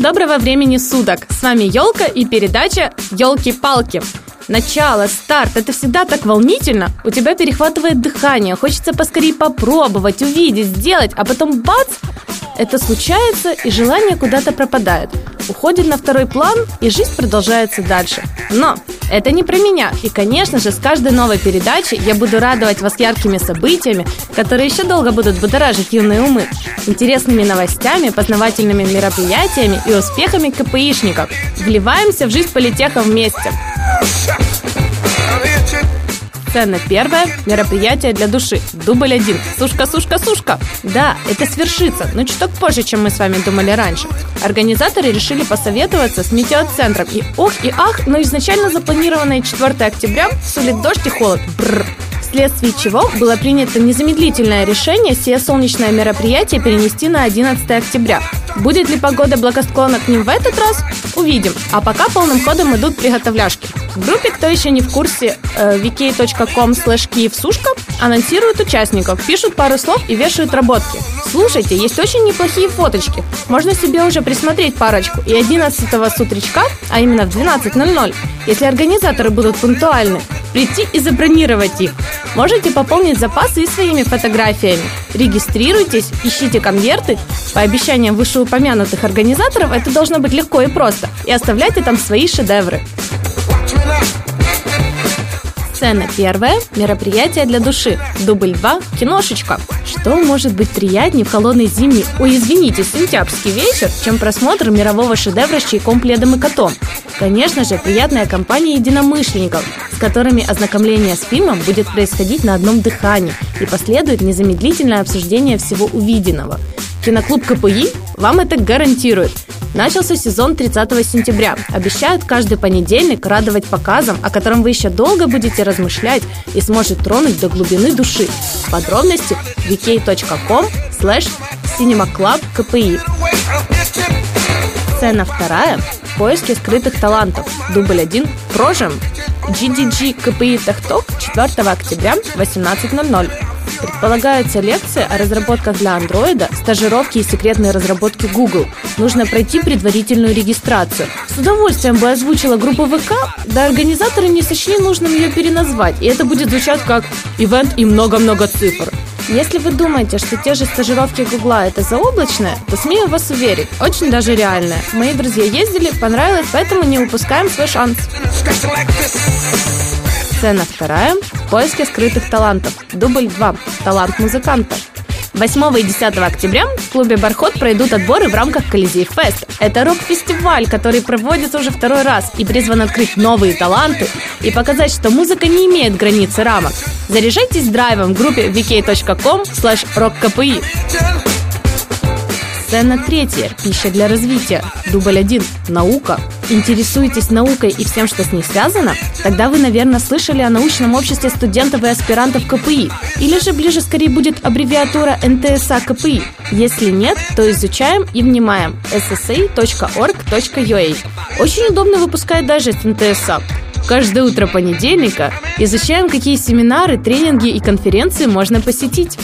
Доброго времени суток! С вами Елка и передача «Елки-палки». Начало, старт – это всегда так волнительно. У тебя перехватывает дыхание, хочется поскорее попробовать, увидеть, сделать, а потом бац – это случается, и желание куда-то пропадает. Уходит на второй план, и жизнь продолжается дальше. Но это не про меня. И, конечно же, с каждой новой передачей я буду радовать вас яркими событиями, которые еще долго будут будоражить юные умы, интересными новостями, познавательными мероприятиями и успехами КПИшников. Вливаемся в жизнь политеха вместе. Сцена первая. Мероприятие для души. Дубль один. Сушка, сушка, сушка. Да, это свершится, но чуток позже, чем мы с вами думали раньше. Организаторы решили посоветоваться с метеоцентром. И ох и ах, но изначально запланированное 4 октября сулит дождь и холод. Бррр вследствие чего было принято незамедлительное решение сие солнечное мероприятие перенести на 11 октября. Будет ли погода благосклонна к ним в этот раз? Увидим. А пока полным ходом идут приготовляшки. В группе, кто еще не в курсе, э, vk.com slash киевсушка анонсируют участников, пишут пару слов и вешают работки. Слушайте, есть очень неплохие фоточки. Можно себе уже присмотреть парочку. И 11 с утречка, а именно в 12.00, если организаторы будут пунктуальны, прийти и забронировать их. Можете пополнить запасы и своими фотографиями. Регистрируйтесь, ищите конверты. По обещаниям вышеупомянутых организаторов это должно быть легко и просто. И оставляйте там свои шедевры. Сцена первая. Мероприятие для души. Дубль 2. Киношечка. Что может быть приятнее в холодный зимний, ой, извините, сентябрьский вечер, чем просмотр мирового шедевра с чайком, пледом и котом? Конечно же, приятная компания единомышленников, с которыми ознакомление с фильмом будет происходить на одном дыхании и последует незамедлительное обсуждение всего увиденного. Киноклуб КПИ вам это гарантирует – Начался сезон 30 сентября. Обещают каждый понедельник радовать показом, о котором вы еще долго будете размышлять и сможет тронуть до глубины души. Подробности vk.com slash cinemaclubkpi. Сцена вторая. Поиски скрытых талантов. Дубль 1. Прожим. GDG КПИ Техток 4 октября 18.00. Предполагается лекция о разработках для андроида, стажировки и секретной разработки Google. Нужно пройти предварительную регистрацию. С удовольствием бы озвучила группу ВК, да организаторы не сочли нужным ее переназвать, и это будет звучать как «Ивент и много-много цифр». Если вы думаете, что те же стажировки Гугла это заоблачное, то смею вас уверить, очень даже реальное. Мои друзья ездили, понравилось, поэтому не упускаем свой шанс. Сцена вторая. Поиски скрытых талантов. Дубль 2. Талант музыканта. 8 и 10 октября в клубе «Бархот» пройдут отборы в рамках Колизей Фест. Это рок-фестиваль, который проводится уже второй раз и призван открыть новые таланты и показать, что музыка не имеет границы рамок. Заряжайтесь драйвом в группе vk.com slash rockkpi. Сцена третья. Пища для развития. Дубль один. Наука. Интересуетесь наукой и всем, что с ней связано? Тогда вы, наверное, слышали о научном обществе студентов и аспирантов КПИ. Или же ближе скорее будет аббревиатура НТСА КПИ. Если нет, то изучаем и внимаем. ssa.org.ua Очень удобно выпускать даже с НТСА. Каждое утро понедельника изучаем, какие семинары, тренинги и конференции можно посетить.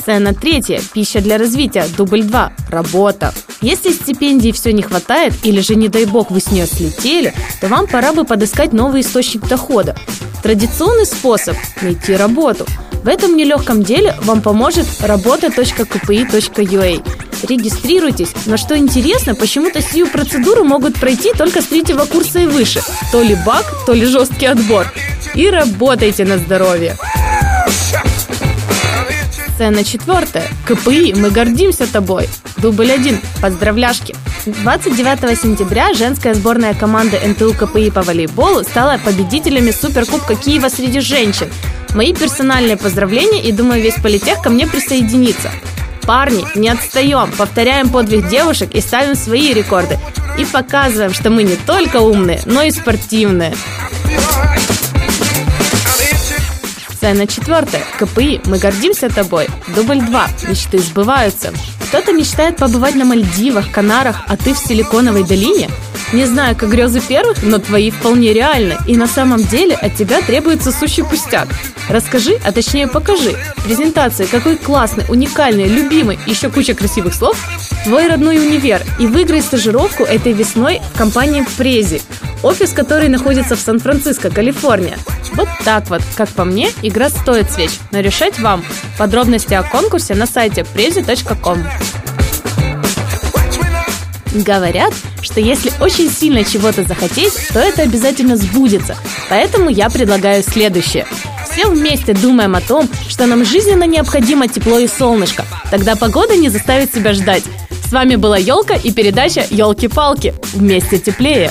Сцена третья. Пища для развития. Дубль 2. Работа. Если стипендии все не хватает, или же, не дай бог, вы с нее слетели, то вам пора бы подыскать новый источник дохода. Традиционный способ – найти работу. В этом нелегком деле вам поможет работа.kpi.ua. Регистрируйтесь, но что интересно, почему-то сию процедуру могут пройти только с третьего курса и выше. То ли баг, то ли жесткий отбор. И работайте на здоровье. Сцена четвертая. КПИ, мы гордимся тобой. Дубль один. Поздравляшки. 29 сентября женская сборная команды НТУ КПИ по волейболу стала победителями Суперкубка Киева среди женщин. Мои персональные поздравления и думаю, весь политех ко мне присоединится. Парни, не отстаем, повторяем подвиг девушек и ставим свои рекорды. И показываем, что мы не только умные, но и спортивные. Сцена четвертая. КПИ. Мы гордимся тобой. Дубль 2. Мечты сбываются. Кто-то мечтает побывать на Мальдивах, Канарах, а ты в Силиконовой долине? Не знаю, как грезы первых, но твои вполне реальны. И на самом деле от тебя требуется сущий пустяк. Расскажи, а точнее покажи. Презентация, какой классный, уникальный, любимый, еще куча красивых слов, твой родной универ. И выиграй стажировку этой весной в компании Прези. Офис, который находится в Сан-Франциско, Калифорния. Вот так вот, как по мне, игра стоит свеч, но решать вам. Подробности о конкурсе на сайте prezi.com. Говорят, что если очень сильно чего-то захотеть, то это обязательно сбудется. Поэтому я предлагаю следующее. Все вместе думаем о том, что нам жизненно необходимо тепло и солнышко. Тогда погода не заставит себя ждать. С вами была Елка и передача «Елки-палки». Вместе теплее.